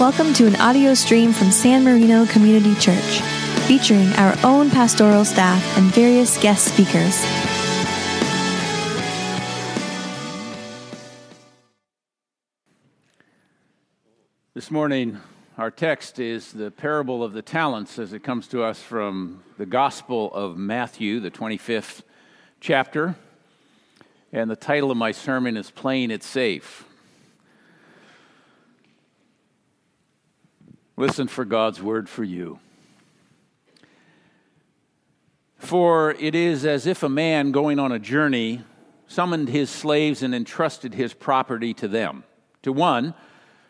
Welcome to an audio stream from San Marino Community Church, featuring our own pastoral staff and various guest speakers. This morning, our text is the parable of the talents as it comes to us from the Gospel of Matthew, the 25th chapter. And the title of my sermon is Playing It Safe. Listen for God's word for you. For it is as if a man going on a journey summoned his slaves and entrusted his property to them. To one,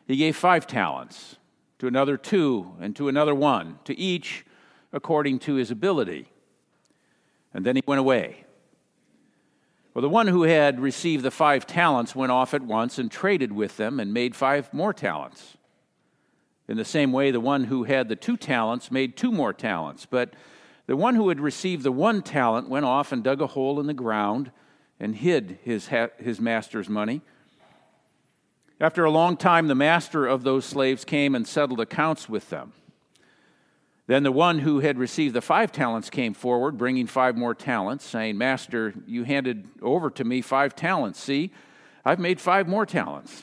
he gave five talents, to another two, and to another one, to each according to his ability. And then he went away. Well, the one who had received the five talents went off at once and traded with them and made five more talents. In the same way, the one who had the two talents made two more talents. But the one who had received the one talent went off and dug a hole in the ground and hid his, ha- his master's money. After a long time, the master of those slaves came and settled accounts with them. Then the one who had received the five talents came forward, bringing five more talents, saying, Master, you handed over to me five talents. See, I've made five more talents.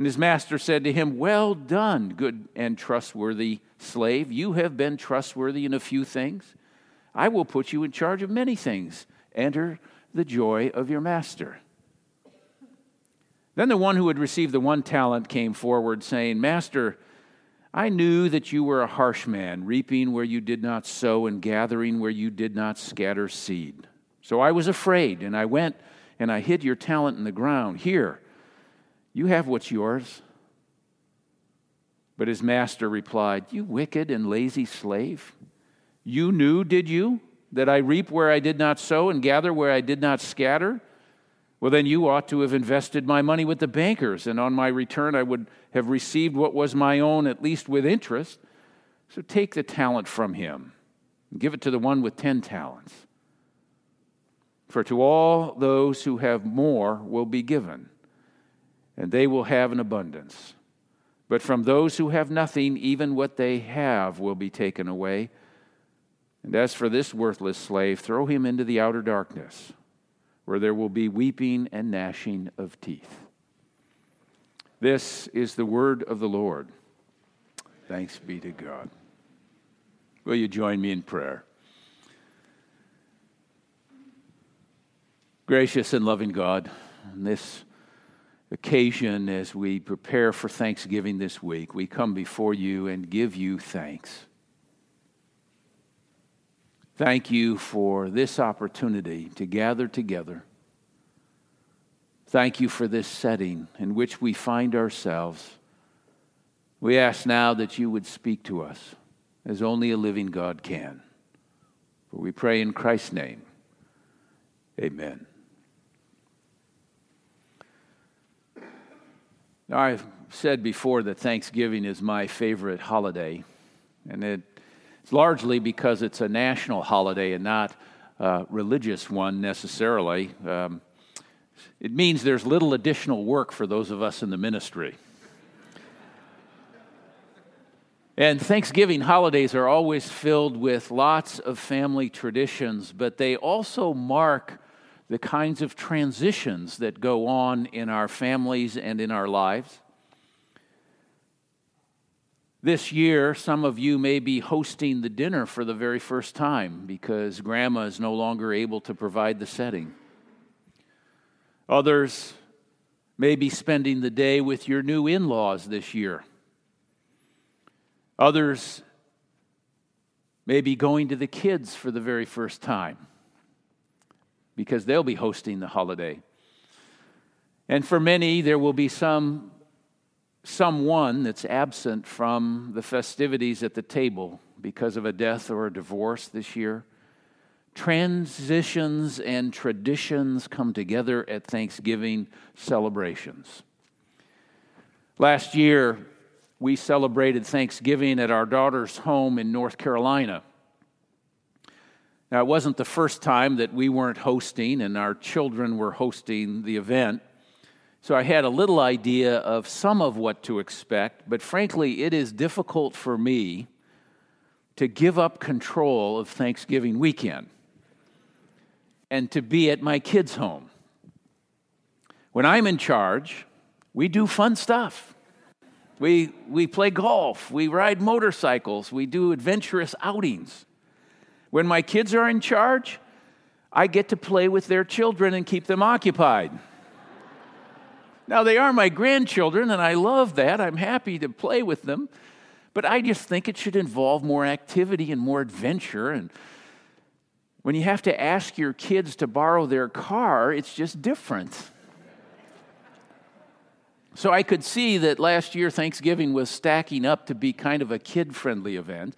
And his master said to him, Well done, good and trustworthy slave. You have been trustworthy in a few things. I will put you in charge of many things. Enter the joy of your master. Then the one who had received the one talent came forward, saying, Master, I knew that you were a harsh man, reaping where you did not sow and gathering where you did not scatter seed. So I was afraid, and I went and I hid your talent in the ground. Here, you have what's yours. But his master replied, You wicked and lazy slave. You knew, did you, that I reap where I did not sow and gather where I did not scatter? Well, then you ought to have invested my money with the bankers, and on my return I would have received what was my own, at least with interest. So take the talent from him and give it to the one with ten talents. For to all those who have more will be given and they will have an abundance. But from those who have nothing, even what they have will be taken away. And as for this worthless slave, throw him into the outer darkness, where there will be weeping and gnashing of teeth. This is the word of the Lord. Thanks be to God. Will you join me in prayer? Gracious and loving God, this occasion as we prepare for Thanksgiving this week, we come before you and give you thanks. Thank you for this opportunity to gather together. Thank you for this setting in which we find ourselves. We ask now that you would speak to us as only a living God can. For we pray in Christ's name. Amen. Now, I've said before that Thanksgiving is my favorite holiday, and it's largely because it's a national holiday and not a religious one necessarily. Um, it means there's little additional work for those of us in the ministry. And Thanksgiving holidays are always filled with lots of family traditions, but they also mark the kinds of transitions that go on in our families and in our lives. This year, some of you may be hosting the dinner for the very first time because grandma is no longer able to provide the setting. Others may be spending the day with your new in laws this year. Others may be going to the kids for the very first time because they'll be hosting the holiday. And for many, there will be some someone that's absent from the festivities at the table because of a death or a divorce this year. transitions and traditions come together at Thanksgiving celebrations. Last year, we celebrated Thanksgiving at our daughter's home in North Carolina. Now, it wasn't the first time that we weren't hosting and our children were hosting the event. So I had a little idea of some of what to expect, but frankly, it is difficult for me to give up control of Thanksgiving weekend and to be at my kids' home. When I'm in charge, we do fun stuff. We, we play golf, we ride motorcycles, we do adventurous outings. When my kids are in charge, I get to play with their children and keep them occupied. now, they are my grandchildren, and I love that. I'm happy to play with them. But I just think it should involve more activity and more adventure. And when you have to ask your kids to borrow their car, it's just different. So I could see that last year Thanksgiving was stacking up to be kind of a kid friendly event.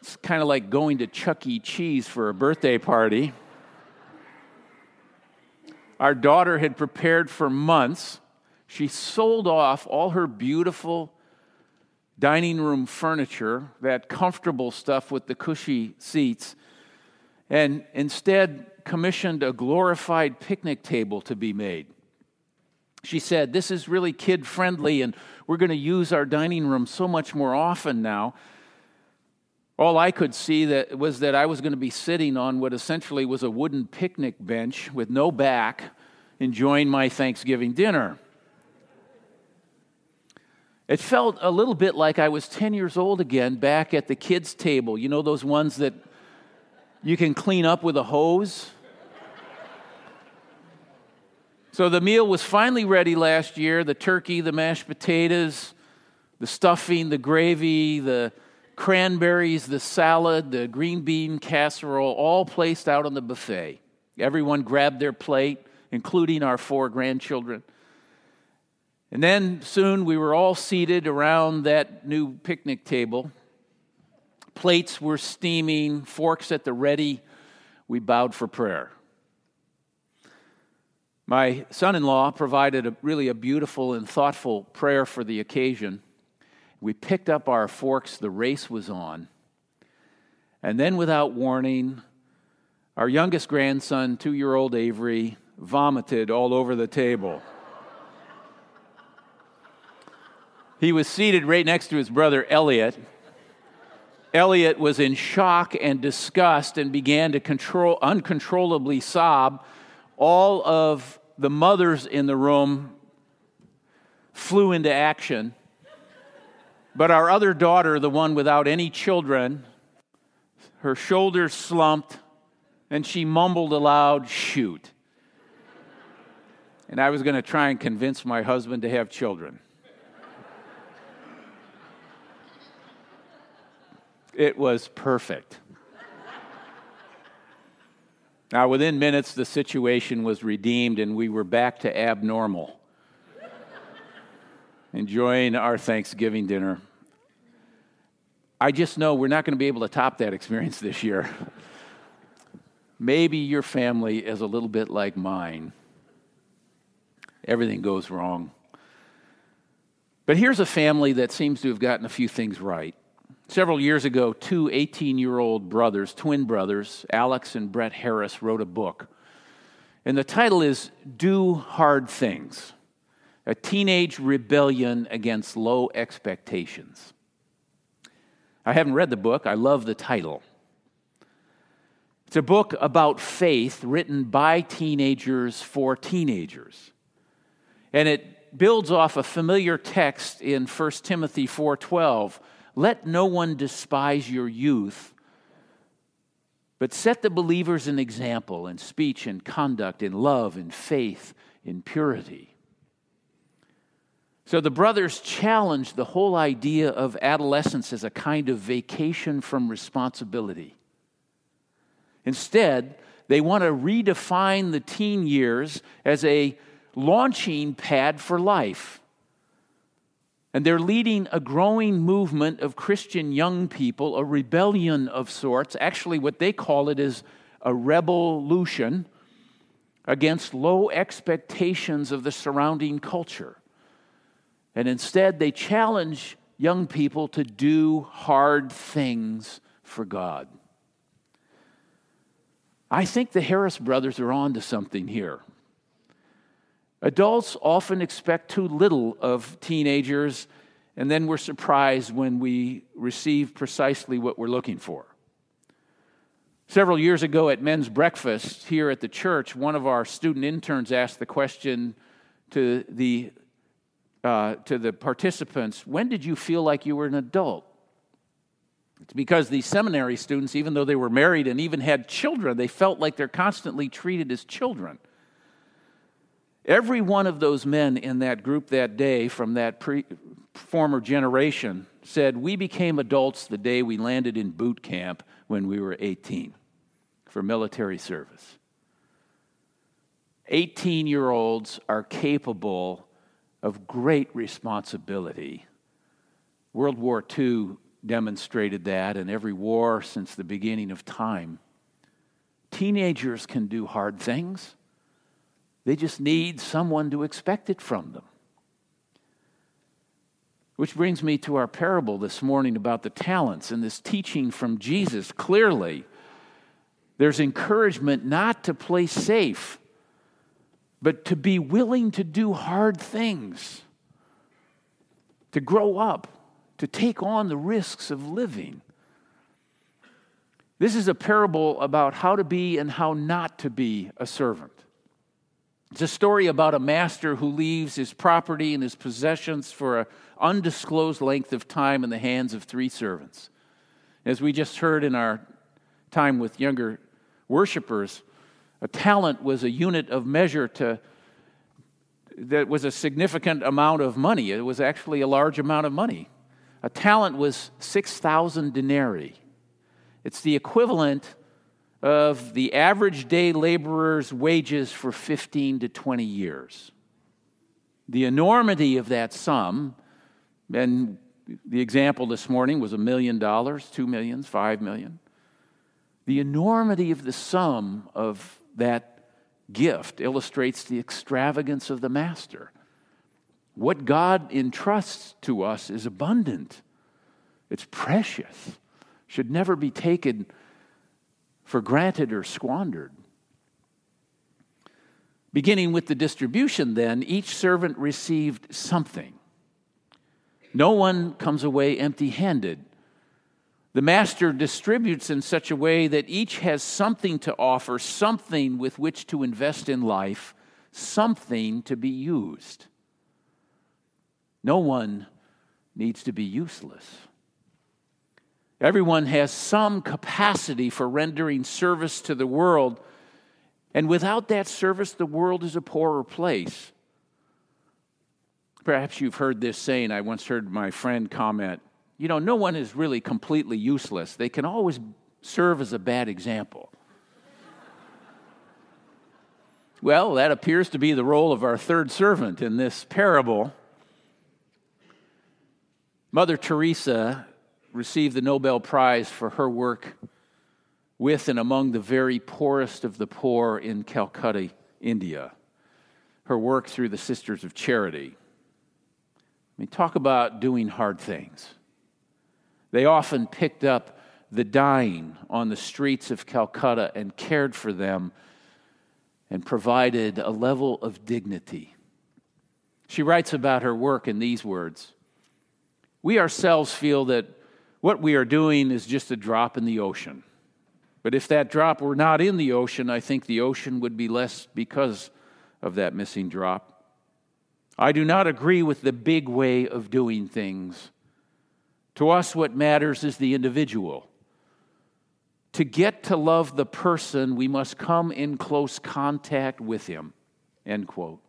It's kind of like going to Chuck E. Cheese for a birthday party. Our daughter had prepared for months. She sold off all her beautiful dining room furniture, that comfortable stuff with the cushy seats, and instead commissioned a glorified picnic table to be made. She said, This is really kid friendly, and we're going to use our dining room so much more often now all I could see that was that I was going to be sitting on what essentially was a wooden picnic bench with no back, enjoying my Thanksgiving dinner. It felt a little bit like I was 10 years old again back at the kids' table. You know, those ones that you can clean up with a hose? So the meal was finally ready last year the turkey, the mashed potatoes, the stuffing, the gravy, the cranberries, the salad, the green bean casserole, all placed out on the buffet. Everyone grabbed their plate, including our four grandchildren. And then soon we were all seated around that new picnic table. Plates were steaming, forks at the ready. We bowed for prayer. My son in law provided a, really a beautiful and thoughtful prayer for the occasion. We picked up our forks, the race was on. And then, without warning, our youngest grandson, two year old Avery, vomited all over the table. he was seated right next to his brother Elliot. Elliot was in shock and disgust and began to control, uncontrollably sob. All of the mothers in the room flew into action. But our other daughter, the one without any children, her shoulders slumped and she mumbled aloud, Shoot. And I was going to try and convince my husband to have children. It was perfect. Now, within minutes, the situation was redeemed and we were back to abnormal enjoying our Thanksgiving dinner. I just know we're not going to be able to top that experience this year. Maybe your family is a little bit like mine. Everything goes wrong. But here's a family that seems to have gotten a few things right. Several years ago, two 18 year old brothers, twin brothers, Alex and Brett Harris, wrote a book. And the title is Do Hard Things a teenage rebellion against low expectations. I haven't read the book, I love the title. It's a book about faith written by teenagers for teenagers. And it builds off a familiar text in 1 Timothy 4:12, "Let no one despise your youth, but set the believers an example in speech and conduct, in love, in faith, in purity." So the brothers challenged the whole idea of adolescence as a kind of vacation from responsibility. Instead, they want to redefine the teen years as a launching pad for life. And they're leading a growing movement of Christian young people, a rebellion of sorts. Actually, what they call it is a revolution against low expectations of the surrounding culture. And instead, they challenge young people to do hard things for God. I think the Harris brothers are on to something here. Adults often expect too little of teenagers, and then we're surprised when we receive precisely what we're looking for. Several years ago at men's breakfast here at the church, one of our student interns asked the question to the, uh, to the participants When did you feel like you were an adult? It's because these seminary students, even though they were married and even had children, they felt like they're constantly treated as children. Every one of those men in that group that day from that pre- former generation said, We became adults the day we landed in boot camp when we were 18 for military service. 18 year olds are capable of great responsibility. World War II demonstrated that, and every war since the beginning of time. Teenagers can do hard things. They just need someone to expect it from them. Which brings me to our parable this morning about the talents and this teaching from Jesus. Clearly, there's encouragement not to play safe, but to be willing to do hard things, to grow up, to take on the risks of living. This is a parable about how to be and how not to be a servant. It's a story about a master who leaves his property and his possessions for an undisclosed length of time in the hands of three servants. As we just heard in our time with younger worshipers, a talent was a unit of measure to that was a significant amount of money. It was actually a large amount of money. A talent was 6,000 denarii. It's the equivalent of the average day laborer's wages for 15 to 20 years. The enormity of that sum, and the example this morning was a million dollars, two millions, five million. The enormity of the sum of that gift illustrates the extravagance of the master. What God entrusts to us is abundant, it's precious, should never be taken for granted or squandered. Beginning with the distribution, then, each servant received something. No one comes away empty handed. The master distributes in such a way that each has something to offer, something with which to invest in life, something to be used. No one needs to be useless. Everyone has some capacity for rendering service to the world, and without that service, the world is a poorer place. Perhaps you've heard this saying. I once heard my friend comment you know, no one is really completely useless, they can always serve as a bad example. well, that appears to be the role of our third servant in this parable. Mother Teresa received the Nobel Prize for her work with and among the very poorest of the poor in Calcutta, India. Her work through the Sisters of Charity. I mean, talk about doing hard things. They often picked up the dying on the streets of Calcutta and cared for them and provided a level of dignity. She writes about her work in these words We ourselves feel that what we are doing is just a drop in the ocean. But if that drop were not in the ocean, I think the ocean would be less because of that missing drop. I do not agree with the big way of doing things. To us, what matters is the individual. To get to love the person, we must come in close contact with him. End quote.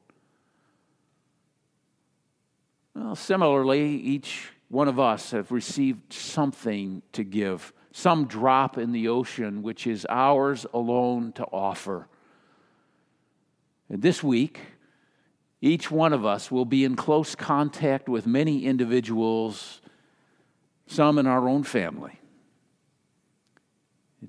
Well, similarly, each one of us have received something to give, some drop in the ocean which is ours alone to offer. And this week, Each one of us will be in close contact with many individuals, some in our own family.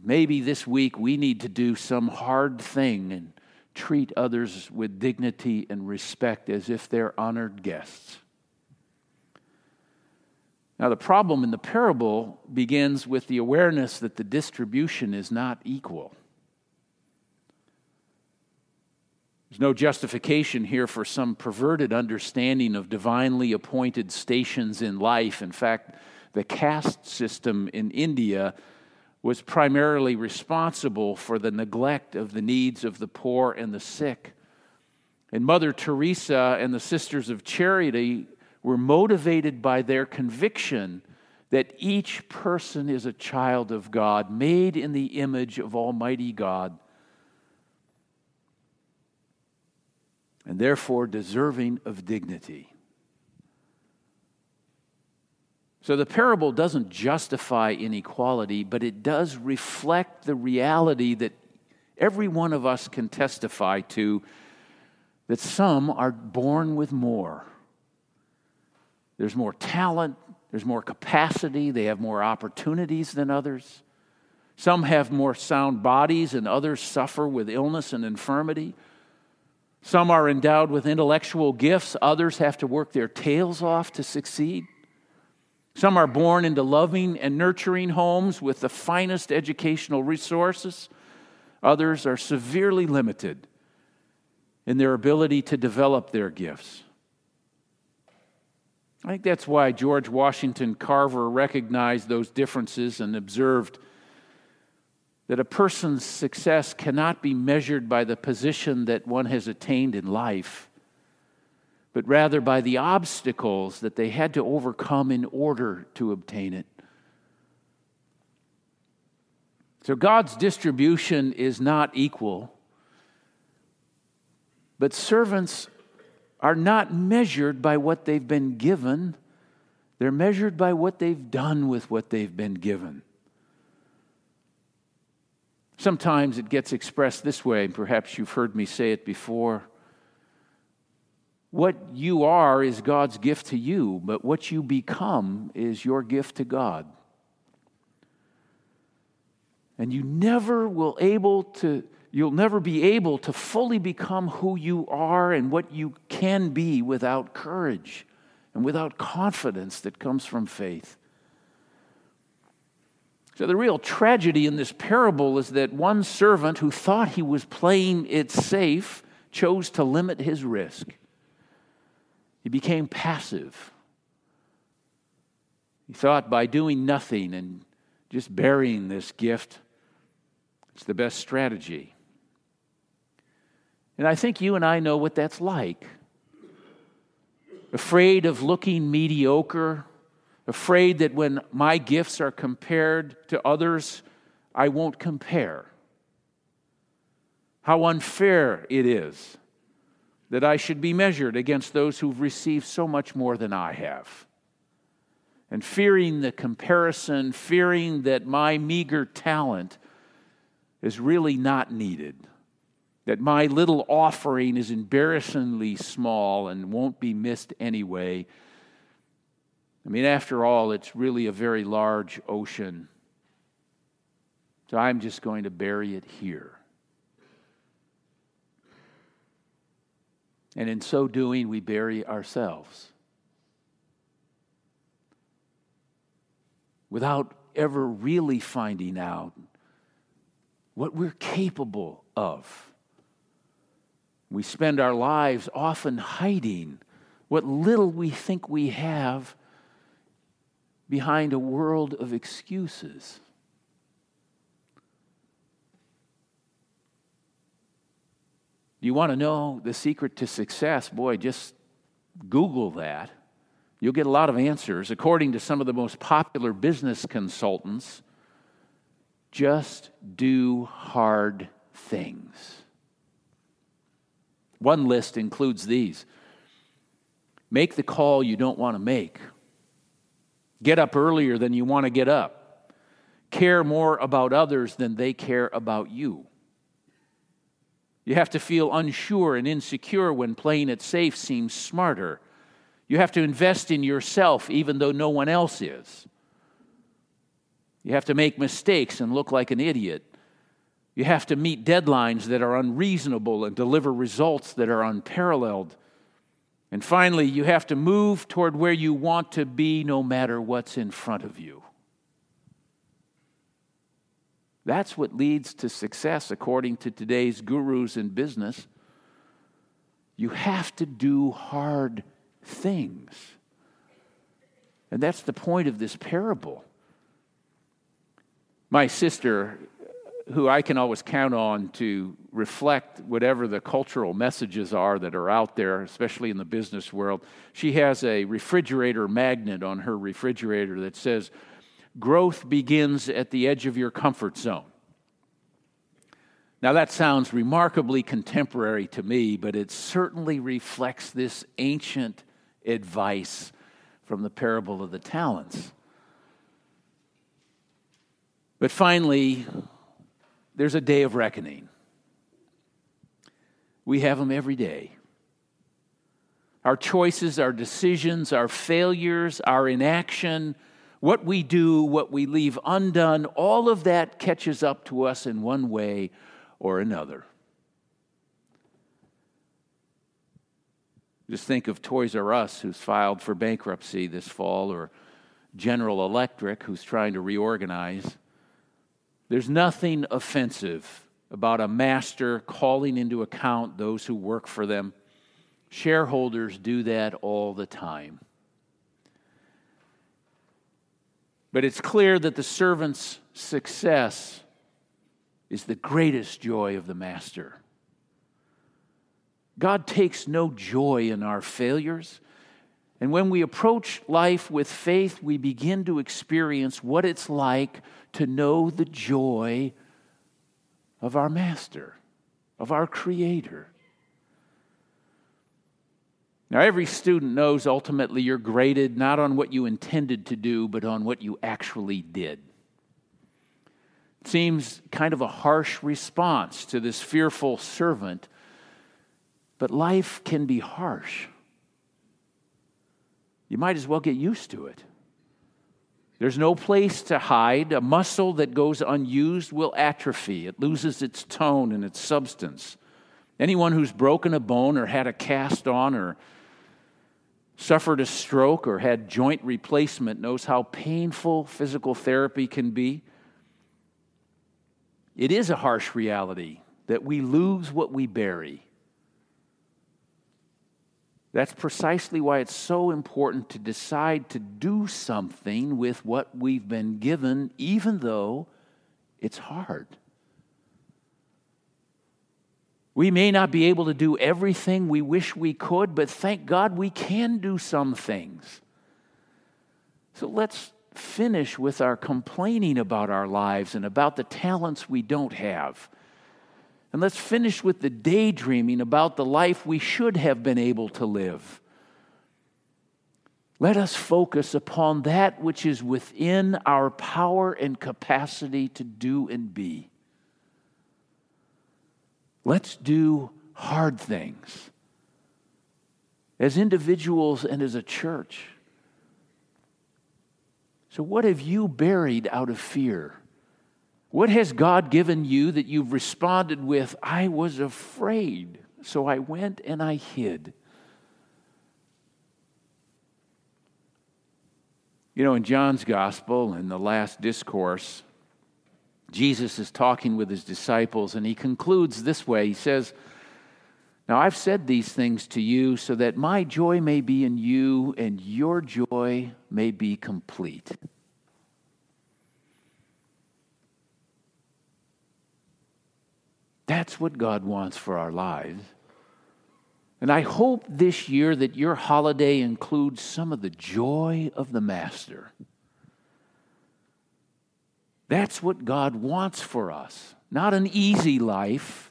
Maybe this week we need to do some hard thing and treat others with dignity and respect as if they're honored guests. Now, the problem in the parable begins with the awareness that the distribution is not equal. There's no justification here for some perverted understanding of divinely appointed stations in life. In fact, the caste system in India was primarily responsible for the neglect of the needs of the poor and the sick. And Mother Teresa and the Sisters of Charity were motivated by their conviction that each person is a child of God, made in the image of Almighty God and therefore deserving of dignity. So the parable doesn't justify inequality, but it does reflect the reality that every one of us can testify to that some are born with more. There's more talent, there's more capacity, they have more opportunities than others. Some have more sound bodies, and others suffer with illness and infirmity. Some are endowed with intellectual gifts, others have to work their tails off to succeed. Some are born into loving and nurturing homes with the finest educational resources. Others are severely limited in their ability to develop their gifts. I think that's why George Washington Carver recognized those differences and observed that a person's success cannot be measured by the position that one has attained in life, but rather by the obstacles that they had to overcome in order to obtain it. So God's distribution is not equal, but servants are not measured by what they've been given, they're measured by what they've done with what they've been given. Sometimes it gets expressed this way, and perhaps you've heard me say it before. What you are is God's gift to you, but what you become is your gift to God. And you never will able to you'll never be able to fully become who you are and what you can be without courage and without confidence that comes from faith. So, the real tragedy in this parable is that one servant who thought he was playing it safe chose to limit his risk. He became passive. He thought by doing nothing and just burying this gift, it's the best strategy. And I think you and I know what that's like. Afraid of looking mediocre, afraid that when my gifts are compared to others, I won't compare. How unfair it is that I should be measured against those who've received so much more than I have. And fearing the comparison, fearing that my meager talent is really not needed, that my little offering is embarrassingly small and won't be missed anyway I mean, after all, it's really a very large ocean. So I'm just going to bury it here. And in so doing, we bury ourselves. Without ever really finding out what we're capable of. We spend our lives often hiding what little we think we have behind a world of excuses. You want to know the secret to success? Boy, just Google that. You'll get a lot of answers. According to some of the most popular business consultants, just do hard things. One list includes these make the call you don't want to make. Get up earlier than you want to get up. Care more about others than they care about you. You have to feel unsure and insecure when playing it safe seems smarter. You have to invest in yourself even though no one else is. You have to make mistakes and look like an idiot. You have to meet deadlines that are unreasonable and deliver results that are unparalleled. And finally, you have to move toward where you want to be no matter what's in front of you. That's what leads to success, according to today's gurus in business. You have to do hard things. And that's the point of this parable. My sister, who I can always count on to reflect whatever the cultural messages are that are out there, especially in the business world, she has a refrigerator magnet on her refrigerator that says, Growth begins at the edge of your comfort zone. Now, that sounds remarkably contemporary to me, but it certainly reflects this ancient advice from the parable of the talents. But finally, there's a day of reckoning. We have them every day. Our choices, our decisions, our failures, our inaction, what we do, what we leave undone, all of that catches up to us in one way or another. Just think of Toys R Us, who's filed for bankruptcy this fall, or General Electric, who's trying to reorganize. There's nothing offensive about a master calling into account those who work for them. Shareholders do that all the time. But it's clear that the servant's success is the greatest joy of the master. God takes no joy in our failures. And when we approach life with faith, we begin to experience what it's like to know the joy of our Master, of our Creator. Now, every student knows ultimately you're graded not on what you intended to do, but on what you actually did. It seems kind of a harsh response to this fearful servant, but life can be harsh. You might as well get used to it. There's no place to hide. A muscle that goes unused will atrophy, it loses its tone and its substance. Anyone who's broken a bone or had a cast on or suffered a stroke or had joint replacement knows how painful physical therapy can be. It is a harsh reality that we lose what we bury. That's precisely why it's so important to decide to do something with what we've been given, even though it's hard. We may not be able to do everything we wish we could, but thank God we can do some things. So let's finish with our complaining about our lives and about the talents we don't have. And let's finish with the daydreaming about the life we should have been able to live. Let us focus upon that which is within our power and capacity to do and be. Let's do hard things as individuals and as a church. So, what have you buried out of fear? What has God given you that you've responded with, I was afraid, so I went and I hid? You know, in John's gospel, in the last discourse, Jesus is talking with his disciples, and he concludes this way He says, Now I've said these things to you so that my joy may be in you and your joy may be complete. That's what God wants for our lives. And I hope this year that your holiday includes some of the joy of the Master. That's what God wants for us. Not an easy life,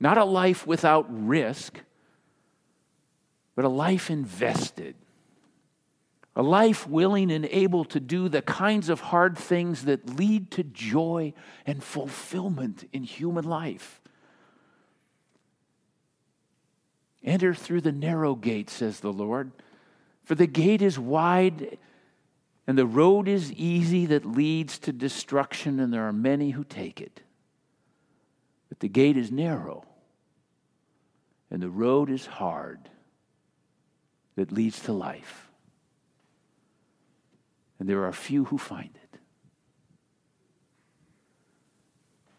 not a life without risk, but a life invested, A life willing and able to do the kinds of hard things that lead to joy and fulfillment in human life. Enter through the narrow gate, says the Lord, for the gate is wide and the road is easy that leads to destruction, and there are many who take it. But the gate is narrow and the road is hard that leads to life. And there are few who find it.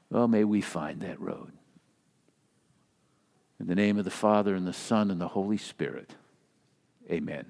Well, may we find that road. In the name of the Father, and the Son, and the Holy Spirit, amen.